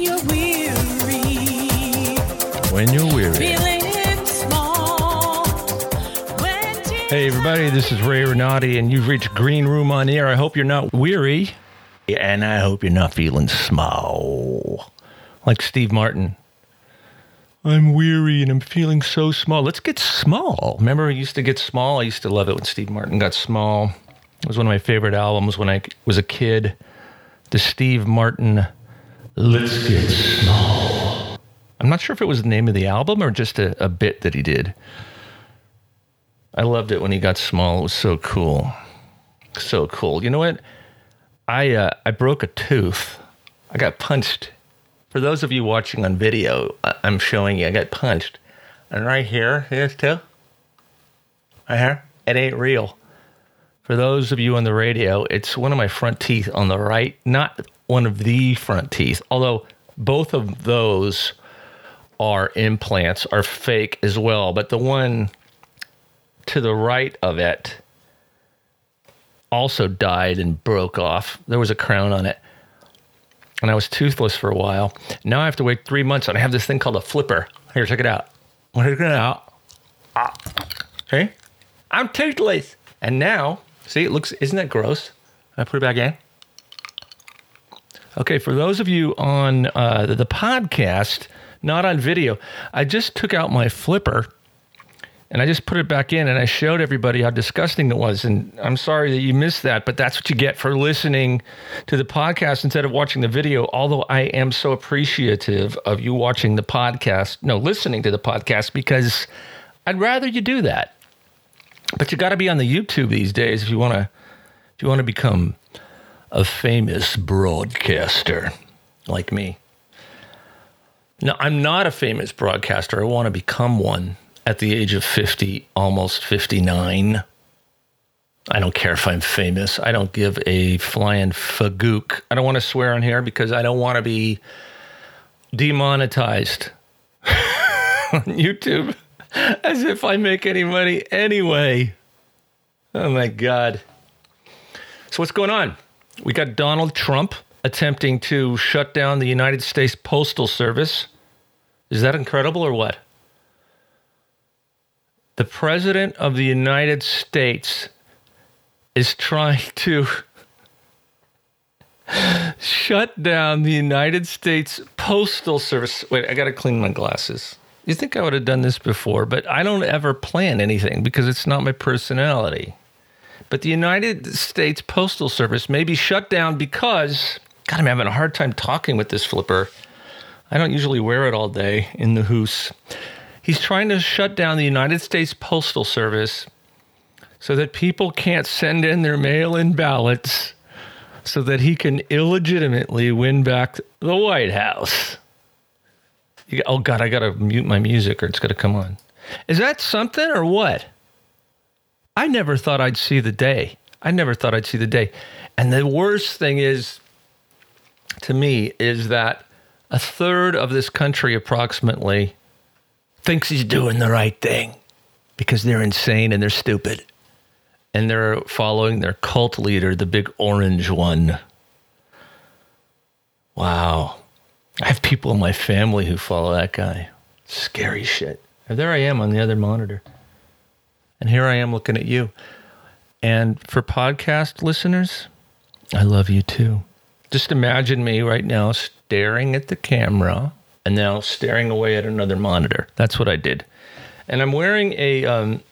When you're weary, When you're weary. small. When Hey, everybody, this is Ray Renati, and you've reached Green Room on Air. I hope you're not weary, and I hope you're not feeling small. Like Steve Martin. I'm weary and I'm feeling so small. Let's get small. Remember, I used to get small? I used to love it when Steve Martin got small. It was one of my favorite albums when I was a kid. The Steve Martin Let's Get Small. I'm not sure if it was the name of the album or just a, a bit that he did. I loved it when he got small. It was so cool. So cool. You know what? I uh, I broke a tooth. I got punched. For those of you watching on video, I'm showing you I got punched. And right here, here's too. Right here. It ain't real. For those of you on the radio, it's one of my front teeth on the right, not one of the front teeth. Although both of those are implants, are fake as well. But the one to the right of it also died and broke off. There was a crown on it. And I was toothless for a while. Now I have to wait three months and I have this thing called a flipper. Here, check it out. Check it out. Ah. See? I'm toothless. And now, see, it looks, isn't that gross? I put it back in. Okay, for those of you on uh, the, podcast, not on video, I just took out my flipper and I just put it back in and I showed everybody how disgusting it was. And I'm sorry that you missed that, but that's what you get for listening to the podcast instead of watching the video. Although I am so appreciative of you watching the podcast, no, listening to the podcast, because I'd rather you do that. But you got to be on the YouTube these days if you want to, if you want to become a famous broadcaster like me. No, I'm not a famous broadcaster. I want to become one at the age of 50, almost 59. I don't care if I'm famous. I don't give a flying fagook. I don't want to swear on here because I don't want to be demonetized on YouTube as if I make any money anyway. Oh my God. So, what's going on? We got Donald Trump attempting to shut down the United States Postal Service. Is that incredible or what? The President of the United States is trying to shut down the United States Postal Service. Wait, I got to clean my glasses. You think I would have done this before, but I don't ever plan anything because it's not my personality. But the United States Postal Service may be shut down because, God, I'm having a hard time talking with this flipper. I don't usually wear it all day in the hoose. He's trying to shut down the United States Postal Service so that people can't send in their mail in ballots so that he can illegitimately win back the White House. You- oh, God, I got to mute my music or it's going to come on. Is that something or what? I never thought I'd see the day. I never thought I'd see the day. And the worst thing is, to me, is that a third of this country approximately thinks he's doing the right thing because they're insane and they're stupid. And they're following their cult leader, the big orange one. Wow. I have people in my family who follow that guy. Scary shit. And there I am on the other monitor. And here I am looking at you. And for podcast listeners, I love you too. Just imagine me right now staring at the camera and now staring away at another monitor. That's what I did. And I'm wearing a, um,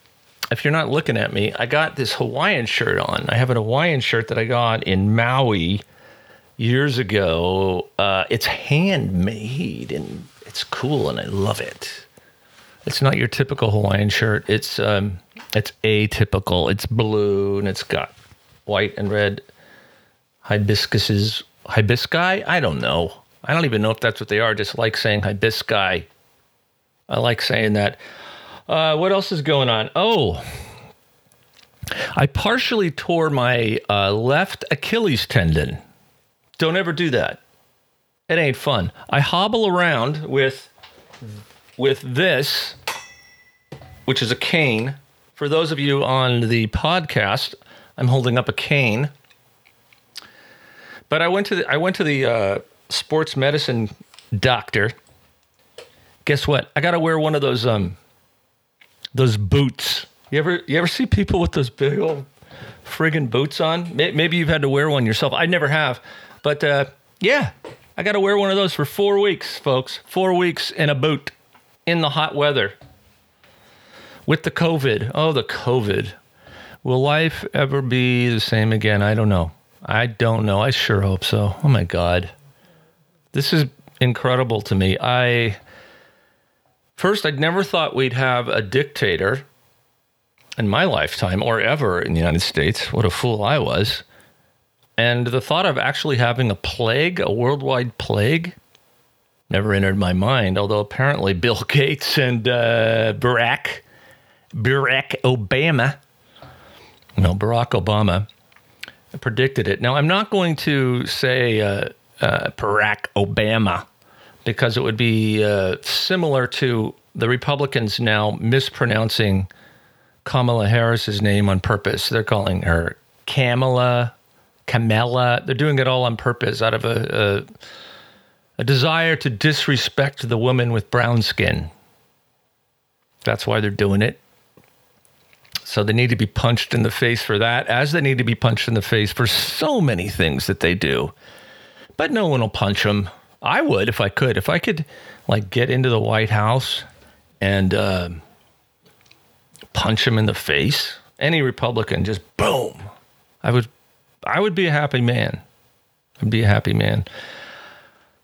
if you're not looking at me, I got this Hawaiian shirt on. I have an Hawaiian shirt that I got in Maui years ago. Uh, it's handmade and it's cool and I love it. It's not your typical Hawaiian shirt. It's um, it's atypical. It's blue and it's got white and red hibiscuses. Hibiscus? I don't know. I don't even know if that's what they are. I just like saying hibisci. I like saying that. Uh, what else is going on? Oh, I partially tore my uh, left Achilles tendon. Don't ever do that. It ain't fun. I hobble around with with this, which is a cane. For those of you on the podcast, I'm holding up a cane. But I went to the I went to the uh, sports medicine doctor. Guess what? I got to wear one of those um those boots. You ever you ever see people with those big old friggin' boots on? Maybe you've had to wear one yourself. I never have, but uh, yeah, I got to wear one of those for four weeks, folks. Four weeks in a boot in the hot weather with the COVID. Oh, the COVID. Will life ever be the same again? I don't know. I don't know. I sure hope so. Oh my God. This is incredible to me. I first I'd never thought we'd have a dictator in my lifetime or ever in the United States. What a fool I was. And the thought of actually having a plague, a worldwide plague, never entered my mind. Although apparently Bill Gates and uh, Barack, Barack Obama, no, Barack Obama predicted it. Now, I'm not going to say uh, uh, Barack Obama because it would be uh, similar to the Republicans now mispronouncing Kamala Harris's name on purpose. They're calling her Kamala, Kamala. They're doing it all on purpose out of a, a, a desire to disrespect the woman with brown skin. That's why they're doing it. So they need to be punched in the face for that, as they need to be punched in the face for so many things that they do. But no one will punch them. I would if I could. If I could, like, get into the White House and uh, punch him in the face, any Republican, just boom. I would, I would be a happy man. I'd be a happy man.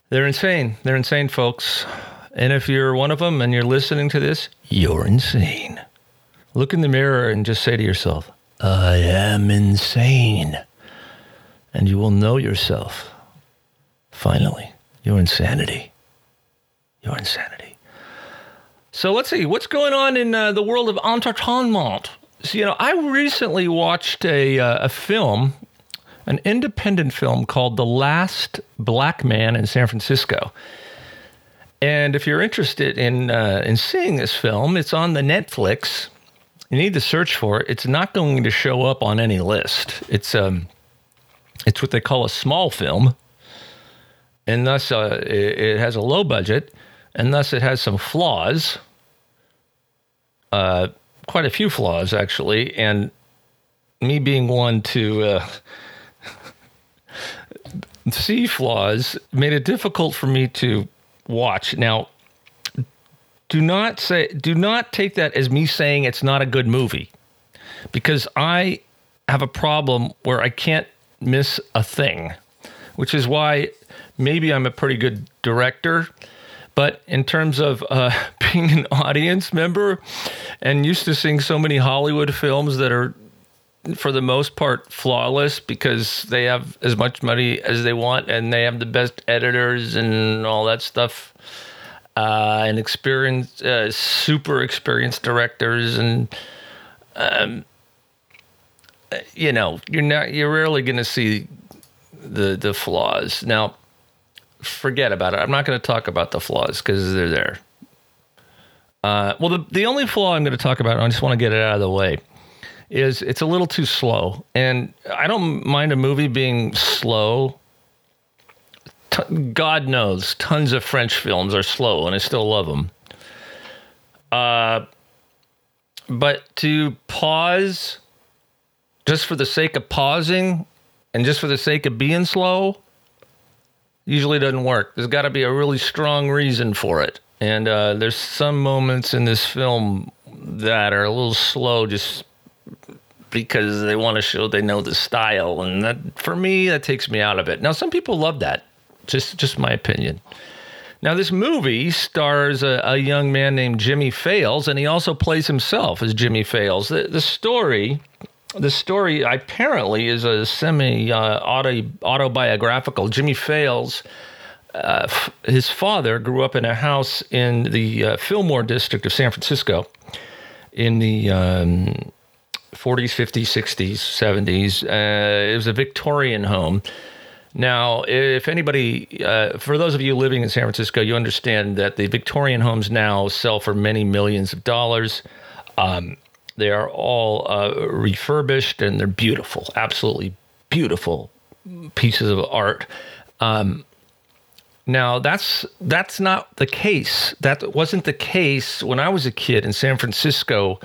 They're insane. They're insane, folks. And if you're one of them and you're listening to this, you're insane. Look in the mirror and just say to yourself, I am insane. And you will know yourself. Finally, your insanity. Your insanity. So let's see, what's going on in uh, the world of entertainment? So, you know, I recently watched a, uh, a film, an independent film called The Last Black Man in San Francisco. And if you're interested in uh, in seeing this film, it's on the Netflix. You need to search for it. It's not going to show up on any list. It's um, it's what they call a small film, and thus uh, it, it has a low budget, and thus it has some flaws. Uh, quite a few flaws actually, and me being one to uh, see flaws made it difficult for me to watch. Now, do not say do not take that as me saying it's not a good movie because I have a problem where I can't miss a thing, which is why maybe I'm a pretty good director. But in terms of uh, being an audience member and used to seeing so many Hollywood films that are, for the most part, flawless because they have as much money as they want and they have the best editors and all that stuff uh, and experienced, uh, super experienced directors, and um, uh, you know, you're not, you're rarely going to see the the flaws. Now, forget about it. I'm not going to talk about the flaws because they're there. Uh, well, the the only flaw I'm going to talk about, I just want to get it out of the way, is it's a little too slow, and I don't mind a movie being slow God knows, tons of French films are slow, and I still love them. Uh, but to pause just for the sake of pausing and just for the sake of being slow usually doesn't work. There's got to be a really strong reason for it. And uh, there's some moments in this film that are a little slow just because they want to show they know the style. And that, for me, that takes me out of it. Now, some people love that. Just, just my opinion. Now, this movie stars a, a young man named Jimmy Fails, and he also plays himself as Jimmy Fails. The, the story, the story apparently is a semi uh, auto, autobiographical. Jimmy Fails, uh, f- his father grew up in a house in the uh, Fillmore district of San Francisco in the um, 40s, 50s, 60s, 70s. Uh, it was a Victorian home. Now, if anybody, uh, for those of you living in San Francisco, you understand that the Victorian homes now sell for many millions of dollars. Um, they are all uh, refurbished and they're beautiful, absolutely beautiful pieces of art. Um, Now that's that's not the case. That wasn't the case when I was a kid in San Francisco.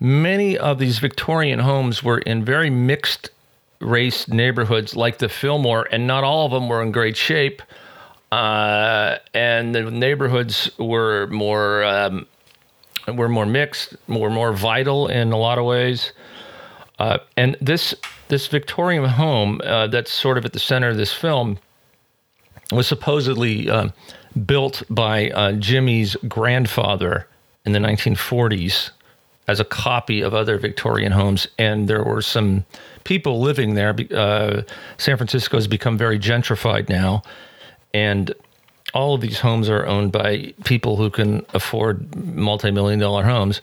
Many of these Victorian homes were in very mixed race neighborhoods like the Fillmore, and not all of them were in great shape. Uh, and the neighborhoods were more um, were more mixed, were more vital in a lot of ways. Uh, and this this Victorian home uh, that's sort of at the center of this film was supposedly uh, built by uh, Jimmy's grandfather in the 1940s as a copy of other Victorian homes, and there were some people living there. Uh, San Francisco has become very gentrified now, and all of these homes are owned by people who can afford multi-million dollar homes.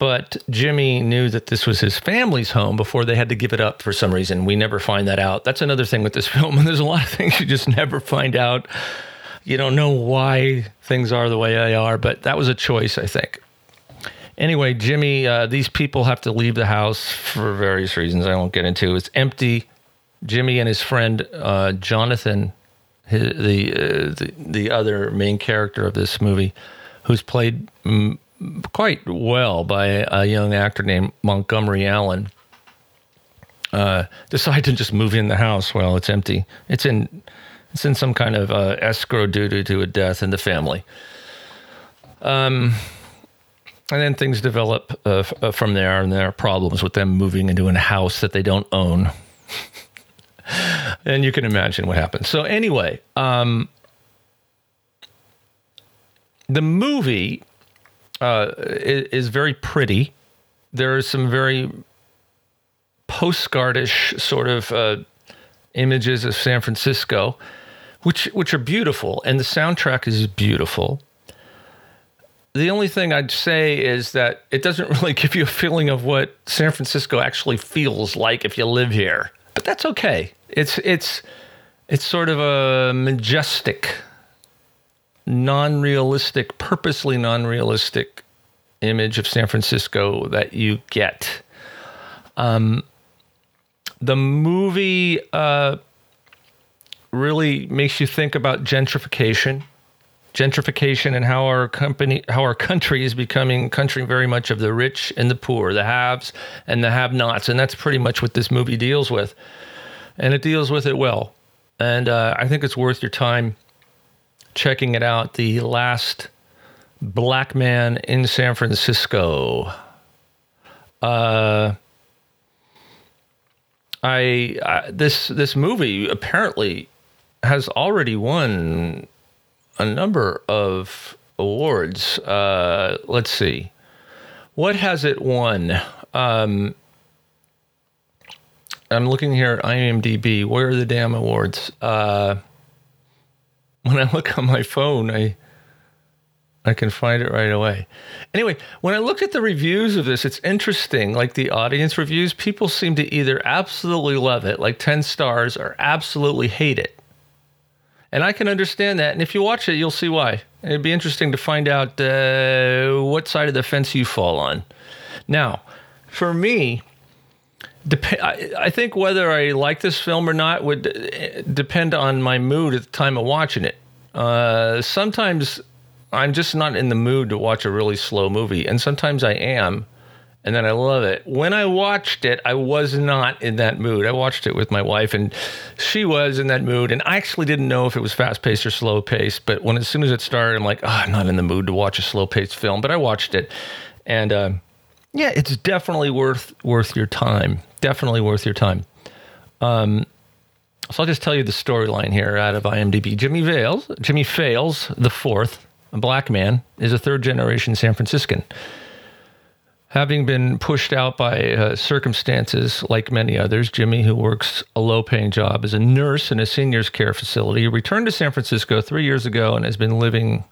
But Jimmy knew that this was his family's home before they had to give it up for some reason. We never find that out. That's another thing with this film. And there's a lot of things you just never find out. You don't know why things are the way they are, but that was a choice, I think. Anyway, Jimmy, uh, these people have to leave the house for various reasons I won't get into. It's empty. Jimmy and his friend uh, Jonathan, his, the, uh, the the other main character of this movie, who's played mm, quite well by a young actor named Montgomery Allen, uh, decide to just move in the house while it's empty. It's in it's in some kind of uh, escrow due to a death in the family. Um, and then things develop uh, uh, from there, and there are problems with them moving into a house that they don't own. and you can imagine what happens. So anyway, um, the movie uh, is, is very pretty. There are some very postcardish sort of uh, images of San Francisco, which which are beautiful, and the soundtrack is beautiful. The only thing I'd say is that it doesn't really give you a feeling of what San Francisco actually feels like if you live here. But that's okay. It's it's it's sort of a majestic, non-realistic, purposely non-realistic image of San Francisco that you get. Um, the movie uh, really makes you think about gentrification gentrification and how our company how our country is becoming country very much of the rich and the poor the haves and the have nots and that's pretty much what this movie deals with. And it deals with it well. And uh, i think it's worth your time checking it out. The last black man in san francisco. Uh I, I this this movie apparently has already won a number of awards. Uh, let's see, what has it won? Um, I'm looking here at IMDb. Where are the damn awards? Uh, when I look on my phone, I I can find it right away. Anyway, when I look at the reviews of this, it's interesting. Like the audience reviews, people seem to either absolutely love it, like 10 stars, or absolutely hate it. And I can understand that. And if you watch it, you'll see why. It'd be interesting to find out uh, what side of the fence you fall on. Now, for me, dep- I, I think whether I like this film or not would uh, depend on my mood at the time of watching it. Uh, sometimes I'm just not in the mood to watch a really slow movie, and sometimes I am, and then I love it. When I watched it, I was not in that mood. I watched it with my wife, and she was in that mood, and I actually didn't know if it was fast paced or slow paced. But when as soon as it started, I'm like, oh, I'm not in the mood to watch a slow paced film. But I watched it, and uh, yeah, it's definitely worth worth your time. Definitely worth your time. Um, so I'll just tell you the storyline here out of IMDb. Jimmy Vales, Jimmy Fails the fourth, a black man, is a third generation San Franciscan. Having been pushed out by uh, circumstances like many others, Jimmy, who works a low paying job as a nurse in a seniors care facility, returned to San Francisco three years ago and has been living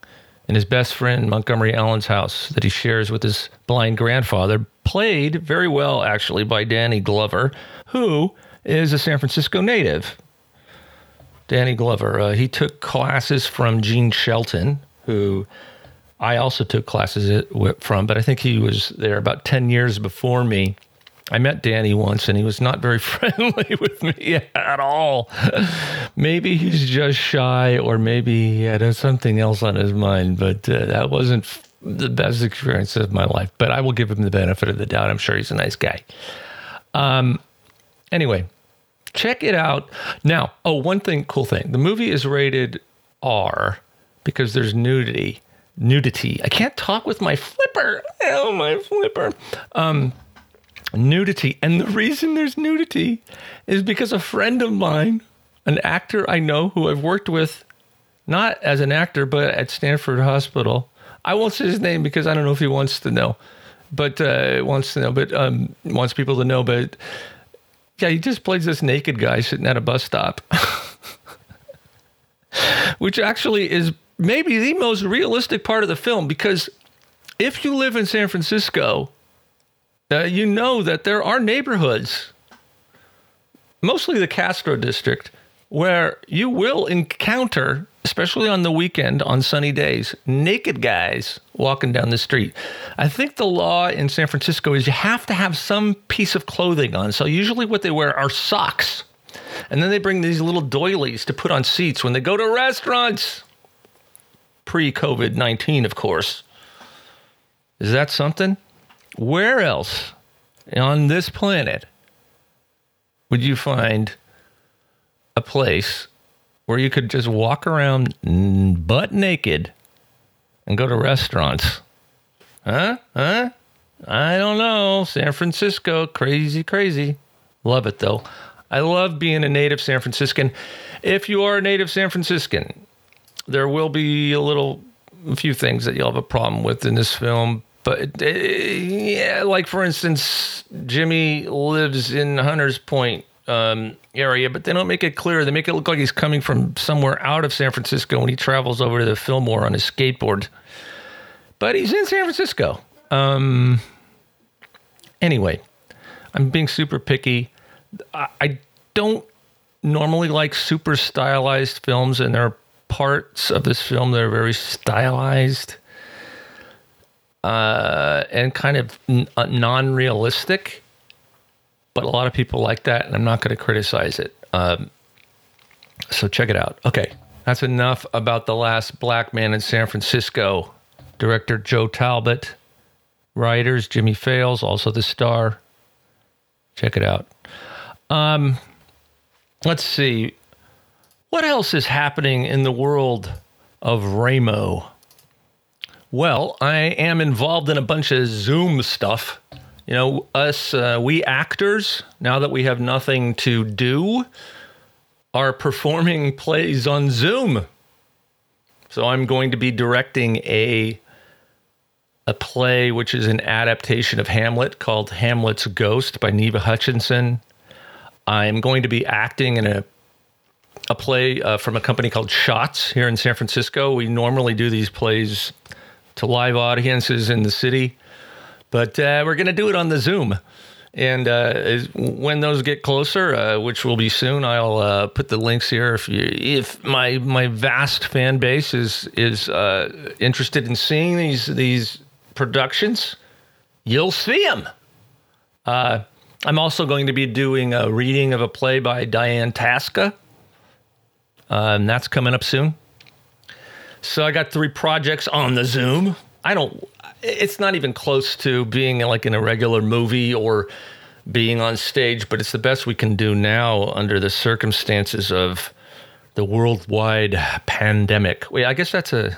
in his best friend Montgomery Allen's house that he shares with his blind grandfather, played very well actually by Danny Glover, who is a San Francisco native. Danny Glover. Uh, he took classes from Jean Shelton, who I also took classes from, but I think he was there about 10 years before me. I met Danny once and he was not very friendly with me at all. maybe he's just shy or maybe he had something else on his mind, but uh, that wasn't f- the best experience of my life. But I will give him the benefit of the doubt. I'm sure he's a nice guy. Um, anyway, check it out. Now, oh, one thing, cool thing. The movie is rated R because there's nudity. Nudity. I can't talk with my flipper. Oh, my flipper. Um, nudity. And the reason there's nudity is because a friend of mine, an actor I know who I've worked with, not as an actor, but at Stanford Hospital. I won't say his name because I don't know if he wants to know, but uh, wants to know, but um, wants people to know. But yeah, he just plays this naked guy sitting at a bus stop, which actually is maybe the most realistic part of the film because if you live in San Francisco, uh, you know that there are neighborhoods, mostly the Castro district, where you will encounter, especially on the weekend, on sunny days, naked guys walking down the street. I think the law in San Francisco is you have to have some piece of clothing on. So usually what they wear are socks. And then they bring these little doilies to put on seats when they go to restaurants. Pre COVID 19, of course. Is that something? Where else on this planet would you find a place where you could just walk around butt naked and go to restaurants? Huh? Huh? I don't know. San Francisco, crazy, crazy. Love it though. I love being a native San Franciscan. If you are a native San Franciscan, there will be a little, a few things that you'll have a problem with in this film. But uh, yeah, like for instance, Jimmy lives in Hunters Point um, area, but they don't make it clear. They make it look like he's coming from somewhere out of San Francisco when he travels over to the Fillmore on his skateboard. But he's in San Francisco. Um, anyway, I'm being super picky. I, I don't normally like super stylized films, and there are parts of this film that are very stylized uh, and kind of n- uh, non-realistic. But a lot of people like that, and I'm not going to criticize it. Um, so check it out. Okay, that's enough about the last black man in San Francisco. Director Joe Talbot, writers Jimmy Fails, also the star. Check it out. Um, let's see. What else is happening in the world of Ramo? Well, I am involved in a bunch of Zoom stuff. You know, us, uh, we actors, now that we have nothing to do, are performing plays on Zoom. So I'm going to be directing a a play which is an adaptation of Hamlet called Hamlet's Ghost by Neva Hutchinson. I'm going to be acting in a a play uh, from a company called Shots here in San Francisco. We normally do these plays to live audiences in the city, but uh, we're going to do it on the Zoom. And uh, when those get closer, uh, which will be soon, I'll uh, put the links here. If you, if my my vast fan base is is uh, interested in seeing these these productions, you'll see them. I'm also going to be doing a reading of a play by Diane Tasca. And that's coming up soon. So I got three projects on the Zoom. I don't. It's not even close to being like in a regular movie or being on stage, but it's the best we can do now under the circumstances of the worldwide pandemic. Wait, I guess that's a.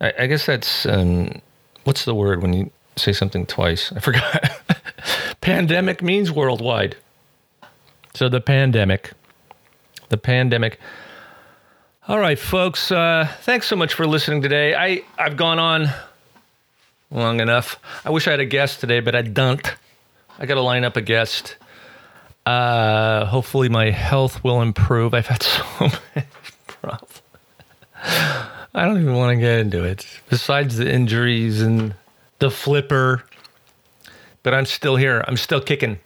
I, I guess that's um, what's the word when you say something twice? I forgot. pandemic means worldwide. So the pandemic the pandemic. All right, folks. Uh, thanks so much for listening today. I I've gone on long enough. I wish I had a guest today, but I don't. I got to line up a guest. Uh, hopefully, my health will improve. I've had so many problems. I don't even want to get into it. Besides the injuries and the flipper, but I'm still here. I'm still kicking.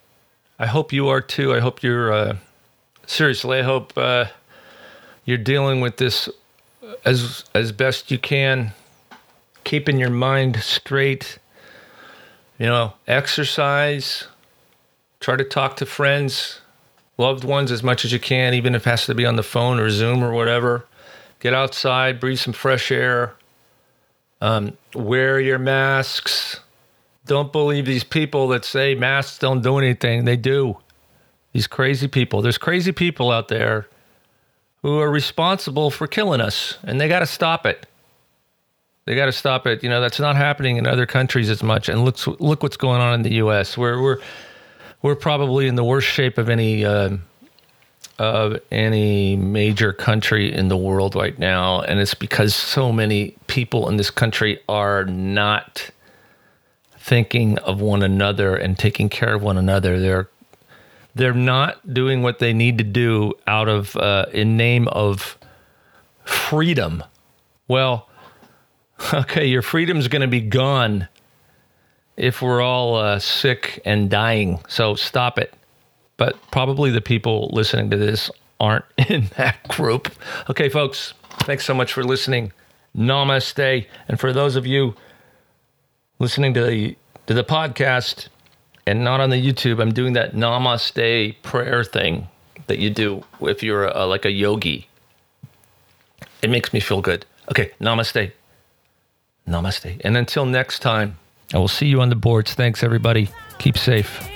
I hope you are too. I hope you're. Uh, seriously, I hope uh, you're dealing with this as as best you can, keeping your mind straight. You know, exercise, Try to talk to friends, loved ones as much as you can, even if it has to be on the phone or Zoom or whatever. Get outside, breathe some fresh air. Um, wear your masks. Don't believe these people that say masks don't do anything. They do. These crazy people. There's crazy people out there who are responsible for killing us, and they got to stop it. They got to stop it. You know that's not happening in other countries as much. And look, look what's going on in the U.S. We're we're we're probably in the worst shape of any uh, of any major country in the world right now, and it's because so many people in this country are not thinking of one another and taking care of one another. They're they're not doing what they need to do out of uh, in name of freedom. Well, okay, your freedom's going to be gone if we're all uh, sick and dying. So stop it. But probably the people listening to this aren't in that group. Okay, folks, thanks so much for listening. Namaste. And for those of you listening to the to the podcast and not on the YouTube, I'm doing that namaste prayer thing that you do if you're a, like a yogi. It makes me feel good. Okay, namaste. Namaste. And until next time, I will see you on the boards. Thanks, everybody. Keep safe.